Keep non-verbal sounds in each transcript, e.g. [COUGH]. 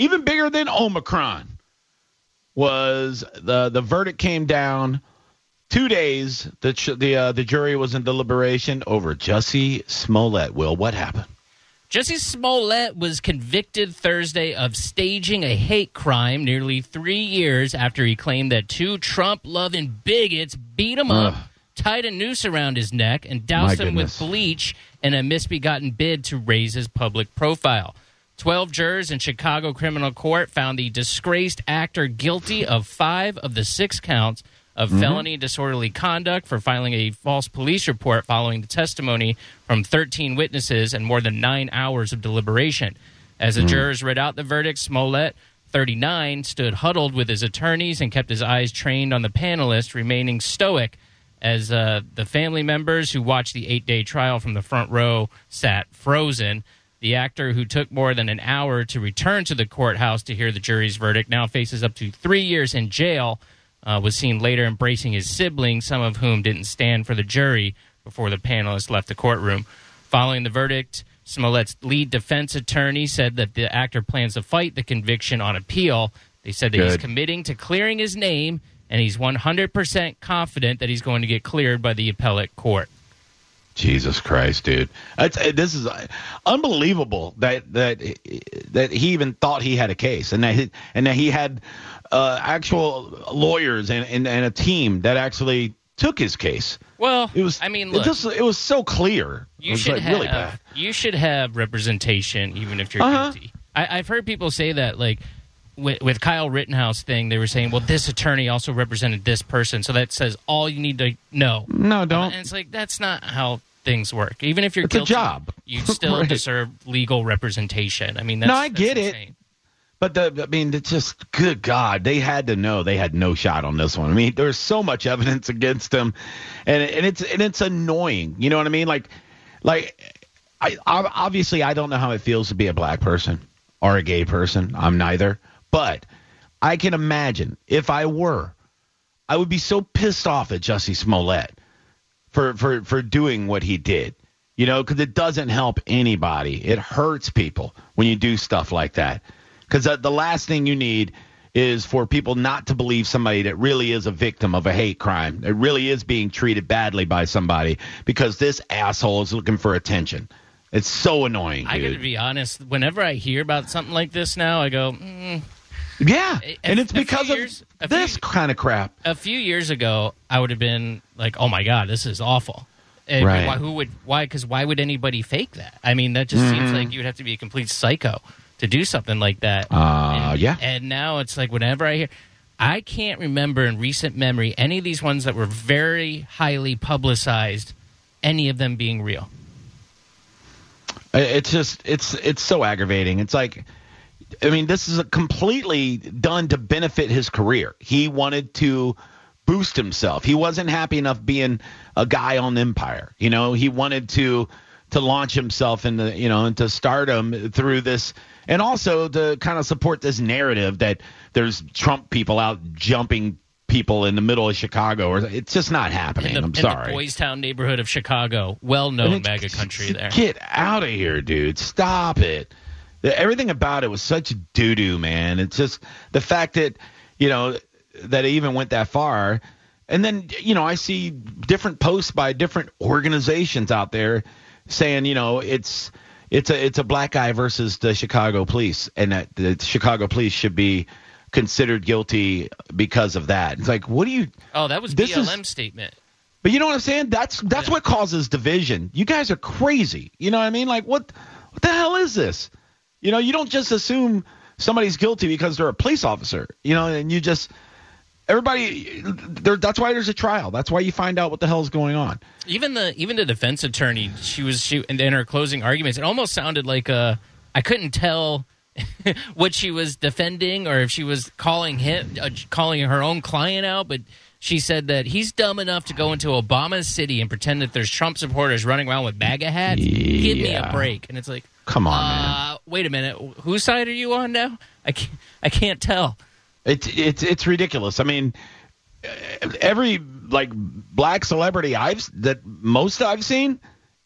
even bigger than Omicron, was the the verdict came down. Two days, the the uh, the jury was in deliberation over Jussie Smollett. Will what happened? Jussie Smollett was convicted Thursday of staging a hate crime nearly three years after he claimed that two Trump loving bigots beat him up, Ugh. tied a noose around his neck, and doused My him with bleach in a misbegotten bid to raise his public profile. Twelve jurors in Chicago criminal court found the disgraced actor guilty of five of the six counts of Mm-hmm. felony disorderly conduct for filing a false police report following the testimony from 13 witnesses and more than nine hours of deliberation. As the Mm. jurors read out the verdict, Smollett, 39, stood huddled with his attorneys and kept his eyes trained on the panelists, remaining stoic as uh, the family members who watched the eight day trial from the front row sat frozen. The actor, who took more than an hour to return to the courthouse to hear the jury's verdict, now faces up to three years in jail. Uh, was seen later embracing his siblings, some of whom didn't stand for the jury before the panelists left the courtroom. Following the verdict, Smollett's lead defense attorney said that the actor plans to fight the conviction on appeal. They said that he's committing to clearing his name, and he's 100% confident that he's going to get cleared by the appellate court. Jesus Christ, dude! It's, uh, this is uh, unbelievable that that that he even thought he had a case, and that he, and that he had uh, actual lawyers and, and and a team that actually took his case. Well, It was. I mean, it just it was so clear. you should like have really bad. you should have representation even if you're Uh-huh. guilty. I, I've heard people say that like with, with Kyle Rittenhouse thing, they were saying, well, this attorney also represented this person, so that says all you need to know. No, don't. And it's like that's not how things work. Even if you're It's a guilty, job. you [LAUGHS] still Right. deserve legal representation. I mean, that's, No, I that's get it. But the, I mean, it's just good God, they had to know they had no shot on this one. I mean, there's so much evidence against them, and and it's and it's annoying. You know what I mean? Like, like, I obviously I don't know how it feels to be a black person or a gay person. I'm neither, but I can imagine if I were, I would be so pissed off at Jussie Smollett for for for doing what he did. You know, because it doesn't help anybody. It hurts people when you do stuff like that. Because the last thing you need is for people not to believe somebody that really is a victim of a hate crime. It really is being treated badly by somebody because this asshole is looking for attention. It's so annoying, I got to be honest. Whenever I hear about something like this now, I go, mm, yeah, A- and it's few because years- of few- this kind of crap. a few years ago, I would have been like, "Oh my god, this is awful." And Right. Why, who would? Why? Because why would anybody fake that? I mean, that just Mm-hmm. seems like you would have to be a complete psycho to do something like that. Uh, and, yeah. And now it's like whenever I hear, I can't remember in recent memory any of these ones that were very highly publicized, any of them being real. It's just it's it's so aggravating. It's like I mean, this is a completely done to benefit his career. He wanted to boost himself. He wasn't happy enough being a guy on Empire. You know, he wanted to to launch himself into you know into stardom through this and also to kind of support this narrative that there's Trump people out jumping people in the middle of Chicago or it's just not happening. In the, I'm in sorry. the Boys Town neighborhood of Chicago, well known MAGA country there. Get out of here, dude. Stop it. Everything about it was such doo doo, man. It's just the fact that, you know, that it even went that far. And then, you know, I see different posts by different organizations out there saying, you know, it's it's a it's a black guy versus the Chicago police and that the Chicago police should be considered guilty because of that. It's like, what do you Oh, that was This is- BLM statement. but you know what I'm saying? That's that's Yeah. what causes division. You guys are crazy. You know what I mean? Like what what the hell is this? You know, you don't just assume somebody's guilty because they're a police officer. You know, and you just everybody there that's why there's a trial. That's why you find out what the hell's going on. Even the even the defense attorney, she was she in, her closing arguments. It almost sounded like uh, I couldn't tell [LAUGHS] what she was defending or if she was calling him uh, calling her own client out, but. She said that he's dumb enough to go into Obama's city and pretend that there's Trump supporters running around with MAGA hats. Give me a break. And it's like, Come on, man. uh, wait a minute. Whose side are you on now? I can't, I can't tell. It's it's it's ridiculous. I mean, every like black celebrity I've that most I've seen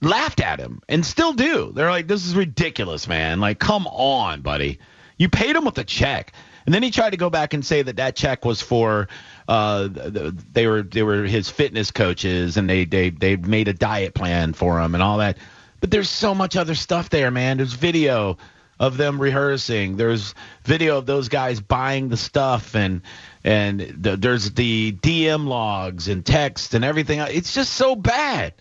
laughed at him and still do. They're like, "This is ridiculous, man! Like, come on, buddy." You paid him with a check. And then he tried to go back and say that that check was for uh, they were they were his fitness coaches and they they they made a diet plan for him and all that. But there's so much other stuff there, man. There's video of them rehearsing. There's video of those guys buying the stuff and and the, there's the DM logs and text and everything. It's just so bad.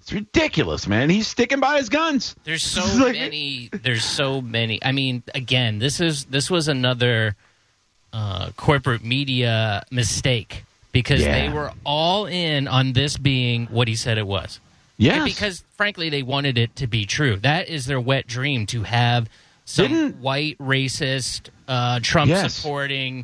It's ridiculous, man. He's sticking by his guns. There's so [LAUGHS] like, many. There's so many. I mean, again, this is this was another uh, corporate media mistake because yeah. they were all in on this being what he said it was. Yeah, because frankly, they wanted it to be true. That is their wet dream to have some Didn't, white racist, uh, Trump yes. supporting.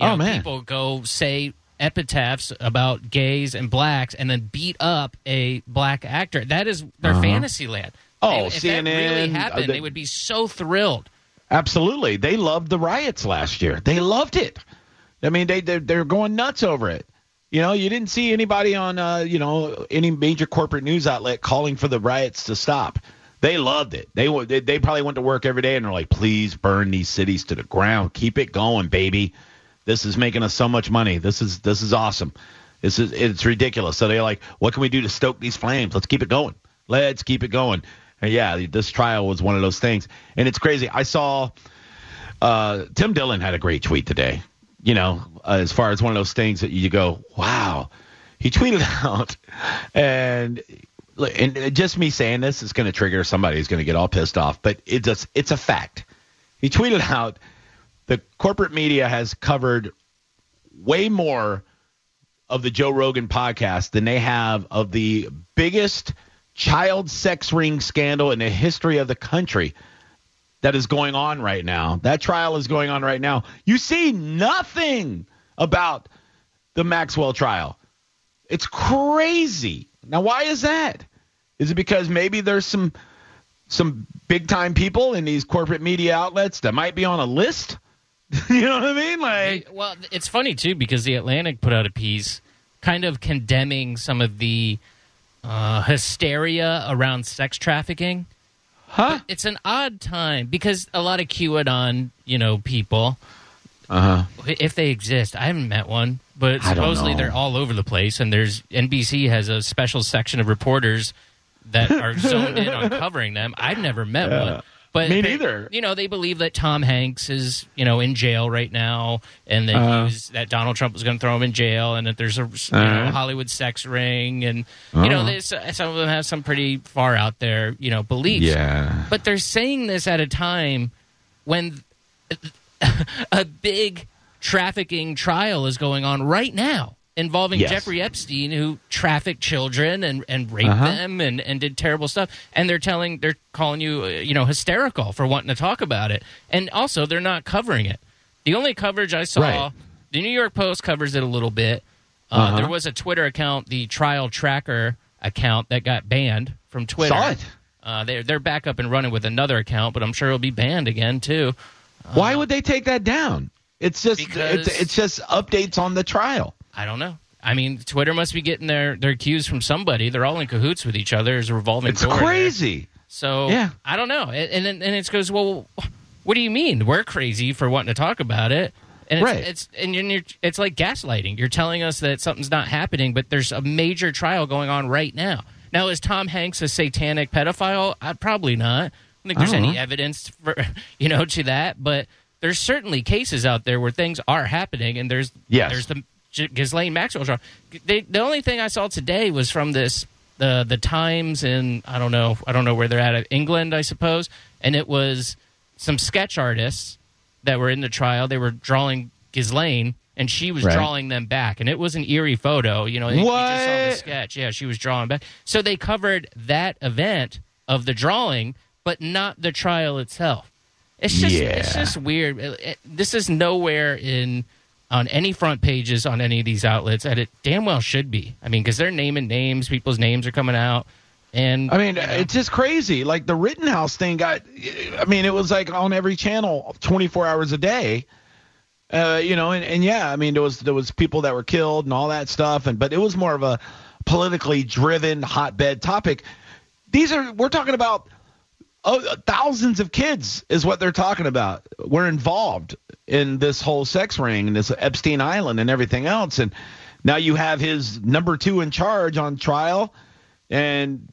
You know, oh, man. people go say epitaphs about gays and blacks and then beat up a black actor. That is their uh-huh. fantasy land. Oh, if, CNN. that really happened, uh, they, they would be so thrilled. Absolutely. They loved the riots last year. They loved it. I mean, they they're, they're going nuts over it. You know, you didn't see anybody on uh, you know any major corporate news outlet calling for the riots to stop. They loved it. They they, probably went to work every day and they're like, please burn these cities to the ground. Keep it going, baby. This is making us so much money. This is this is awesome. This is it's ridiculous. So they're like, what can we do to stoke these flames? Let's keep it going. Let's keep it going. And yeah, this trial was one of those things, and it's crazy. I saw uh, Tim Dillon had a great tweet today. You know, as far as one of those things that you go, wow. He tweeted [LAUGHS] out, and and just me saying this is going to trigger somebody who's going to get all pissed off, but it's a, it's a fact. He tweeted out the corporate media has covered way more of the Joe Rogan podcast than they have of the biggest child sex ring scandal in the history of the country that is going on right now. That trial is going on right now. You see nothing about the Maxwell trial. It's crazy. Now, why is that? Is it because maybe there's some some big time people in these corporate media outlets that might be on a list? [LAUGHS] you know what I mean? Like, well, it's funny too because the Atlantic put out a piece kind of condemning some of the uh, hysteria around sex trafficking. Huh? But it's an odd time because a lot of QAnon, you know, people, uh-huh. if they exist, I haven't met one, but supposedly they're all over the place. And there's NBC has a special section of reporters that are [LAUGHS] zoned in on covering them. I've never met yeah. one. But me neither. You know, they believe that Tom Hanks is you know in jail right now, and that uh, was, that Donald Trump was going to throw him in jail, and that there's a uh, know, Hollywood sex ring, and you know, uh-huh. some of them have some pretty far out there you know beliefs. Yeah. But they're saying this at a time when [LAUGHS] a big trafficking trial is going on right now involving yes. Jeffrey Epstein, who trafficked children and, and raped uh-huh. them and, and did terrible stuff. And they're telling, they're calling you, uh, you know, hysterical for wanting to talk about it. And also, they're not covering it. The only coverage I saw, right. the New York Post covers it a little bit. Uh, uh-huh. There was a Twitter account, the Trial Tracker account, that got banned from Twitter. Saw it. Uh, they're they're back up and running with another account, but I'm sure it'll be banned again too. Why uh, would they take that down? It's just it's, it's just updates on the trial. I don't know. I mean, Twitter must be getting their, their cues from somebody. They're all in cahoots with each other. There's a revolving it's door. It's crazy. There. So yeah. I don't know. And then and it goes, well, what do you mean? We're crazy for wanting to talk about it. And it's, right. it's and you're, it's like gaslighting. You're telling us that something's not happening, but there's a major trial going on right now. Now, is Tom Hanks a satanic pedophile? I, probably not. I don't think there's any evidence for [LAUGHS] you know to that, but there's certainly cases out there where things are happening, and there's yes. there's the Ghislaine Maxwell trial. They, the only thing I saw today was from this the the Times in I don't know I don't know where they're at uh, England I suppose, and it was some sketch artists that were in the trial. They were drawing Ghislaine, and she was right. drawing them back, and it was an eerie photo. You know, what? you just saw the sketch. Yeah, she was drawing back. So they covered that event of the drawing, but not the trial itself. It's just yeah. it's just weird. Uh, it, this is nowhere in on any front pages on any of these outlets, and it damn well should be. I mean, because they're naming names, people's names are coming out. And I mean, you know. it's just crazy. Like the Rittenhouse thing got, I mean, it was like on every channel 24 hours a day. Uh, you know, and, and yeah, I mean, there was there was people that were killed and all that stuff, and but it was more of a politically driven hotbed topic. These are we're talking about oh, thousands of kids is what they're talking about. We're involved in this whole sex ring and this Epstein Island and everything else. And now you have his number two in charge on trial, and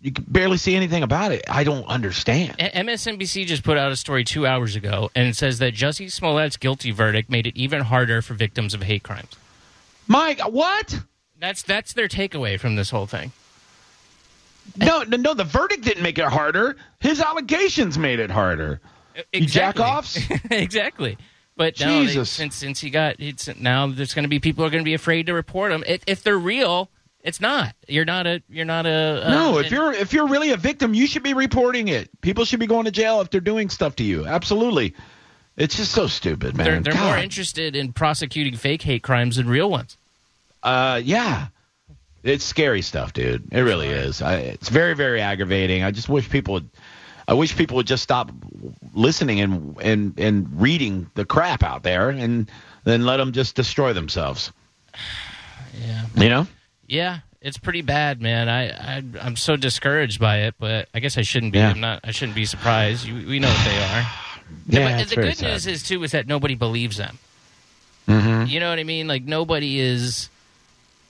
you can barely see anything about it. I don't understand. MSNBC just put out a story two hours ago, and it says that Jussie Smollett's guilty verdict made it even harder for victims of hate crimes. Mike, what? That's that's their takeaway from this whole thing. No, no, no. The verdict didn't make it harder. His allegations made it harder. Exactly. You jack offs. [LAUGHS] exactly. But Jesus. they, since since he got it's now there's going to be people are going to be afraid to report him if, if they're real. It's not. You're not a. You're not a. a No, if an- you're if you're really a victim, you should be reporting it. People should be going to jail if they're doing stuff to you. Absolutely. It's just so stupid, man. they're, they're more interested in prosecuting fake hate crimes than real ones. Uh, yeah. It's scary stuff, dude. It really is. I, it's very, very aggravating. I just wish people would. I wish people would just stop listening and and and reading the crap out there, and then let them just destroy themselves. [SIGHS] Yeah. You know? Yeah, it's pretty bad, man. I, I I'm so discouraged by it, but I guess I shouldn't be. Yeah. I'm not. I shouldn't be surprised. You, we know what they are. [SIGHS] Yeah. the good sad. news is too is that nobody believes them. Mhm. You know what I mean? Like nobody is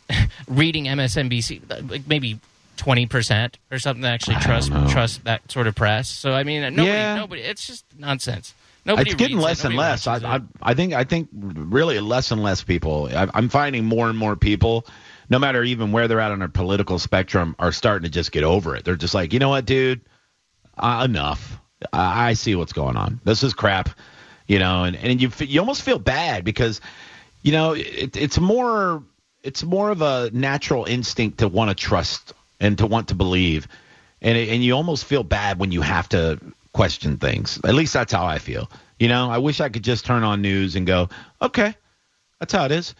[LAUGHS] reading MSNBC. Like maybe twenty percent or something that actually trust know. trust that sort of press. So I mean, nobody, Yeah. nobody. It's just nonsense. Nobody. it's getting reads it. less and Nobody less. I, I. I think I think really less and less people. I, I'm finding more and more people, no matter even where they're at on their political spectrum, are starting to just get over it. They're just like, you know what, dude, uh, enough. I, I see what's going on. This is crap, you know, and and you you almost feel bad because, you know, it, it's more it's more of a natural instinct to want to trust and to want to believe, and and you almost feel bad when you have to question things. At least that's how I feel. You know, I wish I could just turn on news and go, okay, that's how it is.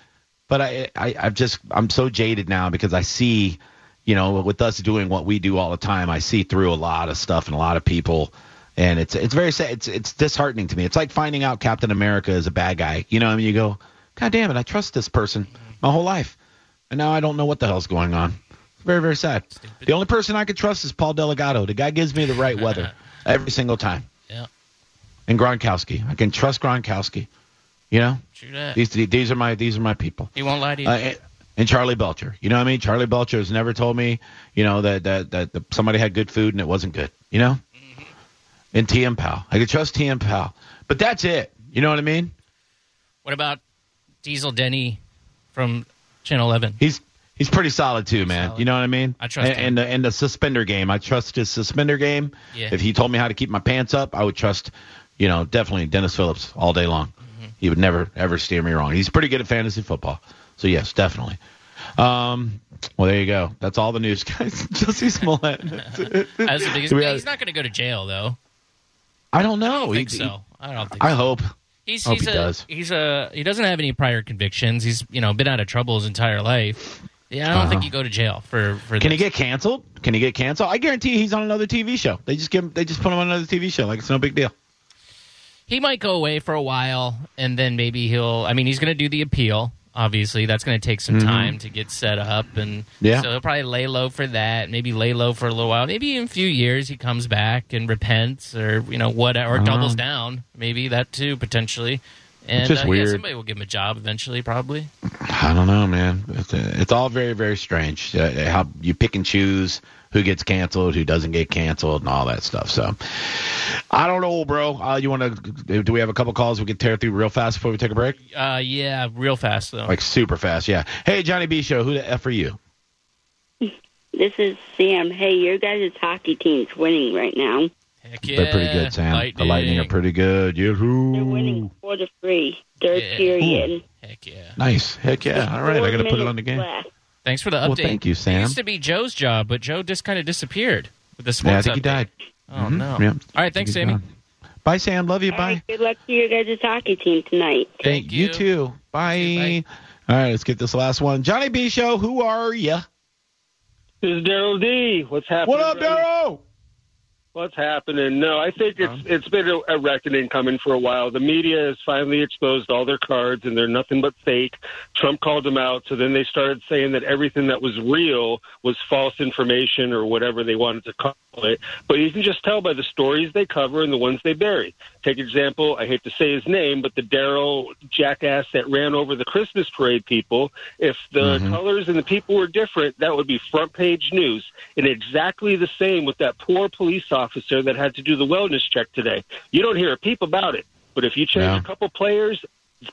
But I, I, I've just, I'm so jaded now because I see, you know, with us doing what we do all the time, I see through a lot of stuff and a lot of people, and it's, it's very sad. It's, it's disheartening to me. It's like finding out Captain America is a bad guy. You know, I mean, you go, God damn it, I trust this person my whole life, and now I don't know what the hell's going on. It's very, very sad. The only person I could trust is Paul Delgado. The guy gives me the right weather [LAUGHS] every single time. Yeah. And Gronkowski, I can trust Gronkowski. You know, True that. these these are my these are my people. He won't lie to you. Uh, and, and Charlie Belcher, you know what I mean? Charlie Belcher has never told me, you know, that that that, that somebody had good food and it wasn't good. You know. And TM Powell, I could trust TM Powell, but that's it. You know what I mean? what about Diesel Denny from Channel Eleven? He's he's pretty solid too, man. solid. You know what I mean? I trust and, him. and the and the suspender game. I trust his suspender game. Yeah. If he told me how to keep my pants up, I would trust, you know, definitely Denis Phillips all day long. Mm-hmm. He would never ever steer me wrong. He's pretty good at fantasy football. So yes, definitely. Um, well, there you go. That's all the news, [LAUGHS] guys. Jussie Smollett. [LAUGHS] That's the biggest. Do we have- he's not going to go to jail though. I don't know. I don't think He- so. I don't think. I so. hope. He's he's he a does. he's a he doesn't have any prior convictions. He's you know been out of trouble his entire life. Yeah, I don't think Uh-huh. you go to jail for for. Can this. he get canceled? Can he get canceled? I guarantee he's on another TV show. They just give him, they just put him on another TV show like it's no big deal. He might go away for a while, and then maybe he'll. I mean, he's going to do the appeal. Obviously, that's going to take some Mhm. time to get set up, and Yeah. so he'll probably lay low for that. Maybe lay low for a little while. Maybe in a few years he comes back and repents, or you know what, or Uh-huh. doubles down. Maybe that too potentially. And just uh, yeah, weird. somebody will give him a job eventually, probably. I don't know, man. It's, it's all very, very strange. Uh, how you pick and choose who gets canceled, who doesn't get canceled, and all that stuff. So, I don't know, bro. Uh, you want to? Do we have a couple calls we can tear through real fast before we take a break? Uh, yeah, real fast though. Like super fast, yeah. Hey, Johnny B. Show. Who the f are you? This is Sam. Hey, your guys' hockey team's winning right now. Heck yeah, They're pretty good, Sam. The Lightning are pretty good. Yahoo! They're Yahoo! winning four to three, third Yeah. period. Heck yeah! Nice. Heck yeah. All right, I Four got to put it on the game. left. Thanks for the update. Well, thank you, Sam. It Sam. used to be Joe's job, but Joe just kind of disappeared with the sports. Yeah, I think he update. died. Oh Mhm. no! Yeah. All right, thanks, He's Sammy. gone. Bye, Sam. Love you. All Bye. right, good luck to your guys' hockey team tonight. Thank you. you. too. Bye. Bye. All right, let's get this last one. Johnny B. Show. Who are you? This is Daryl D. What's happening? What up, brother? What's happening? No, I think it's it's been a, a reckoning coming for a while. The media has finally exposed all their cards, and they're nothing but fake. Trump called them out, so then they started saying that everything that was real was false information or whatever they wanted to call it. But you can just tell by the stories they cover and the ones they bury. Take example, I hate to say his name, but the Daryl jackass that ran over the Christmas parade people. If the mm-hmm. colors and the people were different, that would be front page news. And exactly the same with that poor police officer that had to do the wellness check today. You don't hear a peep about it. But if you change Yeah. a couple players,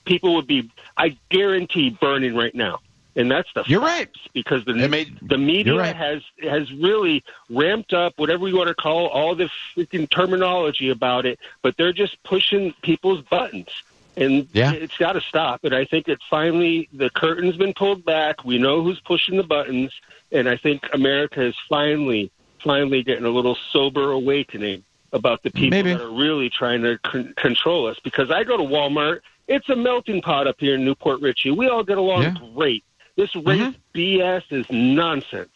people would be, I guarantee, burning right now. And that's the You're right. because the made- the media right. has has really ramped up whatever you want to call all the freaking terminology about it, but they're just pushing people's buttons. And Yeah. it's got to stop. And I think it finally the curtain's been pulled back. We know who's pushing the buttons, and I think America is finally finally getting a little sober awakening about the people Maybe. that are really trying to con- control us. Because I go to Walmart, it's a melting pot up here in New Port Richey. We all get along Yeah. great. This race mm-hmm. BS is nonsense.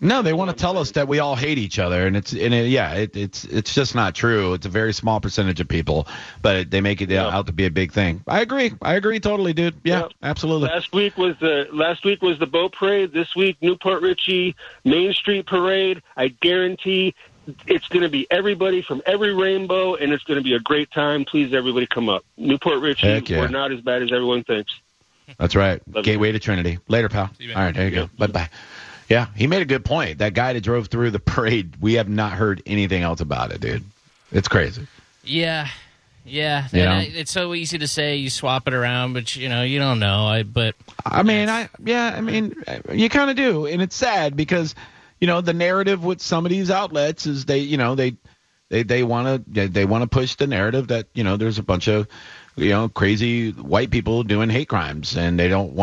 No, they want to tell us that we all hate each other, and it's and it, yeah, it, it's it's just not true. It's a very small percentage of people, but they make it Yeah. Uh, out to be a big thing. I agree. I agree totally, dude. Yeah, Yeah. absolutely. Last week was the last week was the boat parade. This week, New Port Richey Main Street Parade. I guarantee it's going to be everybody from every rainbow, and it's going to be a great time. Please, everybody, come up. New Port Richey. Heck yeah. We're not as bad as everyone thinks. That's right. Love you. Gateway to Trinity. Later, pal. All right, there you Yeah. go. Bye bye. Yeah, he made a good point. That guy that drove through the parade, we have not heard anything else about it, dude. It's crazy. Yeah, yeah. You know? I, it's so easy to say you swap it around, but you know you don't know. I but I mean, I yeah, I mean, you kind of do, and it's sad because you know the narrative with some of these outlets is they, you know, they they they want to they want to push the narrative that you know there's a bunch of you know crazy white people doing hate crimes, and they don't want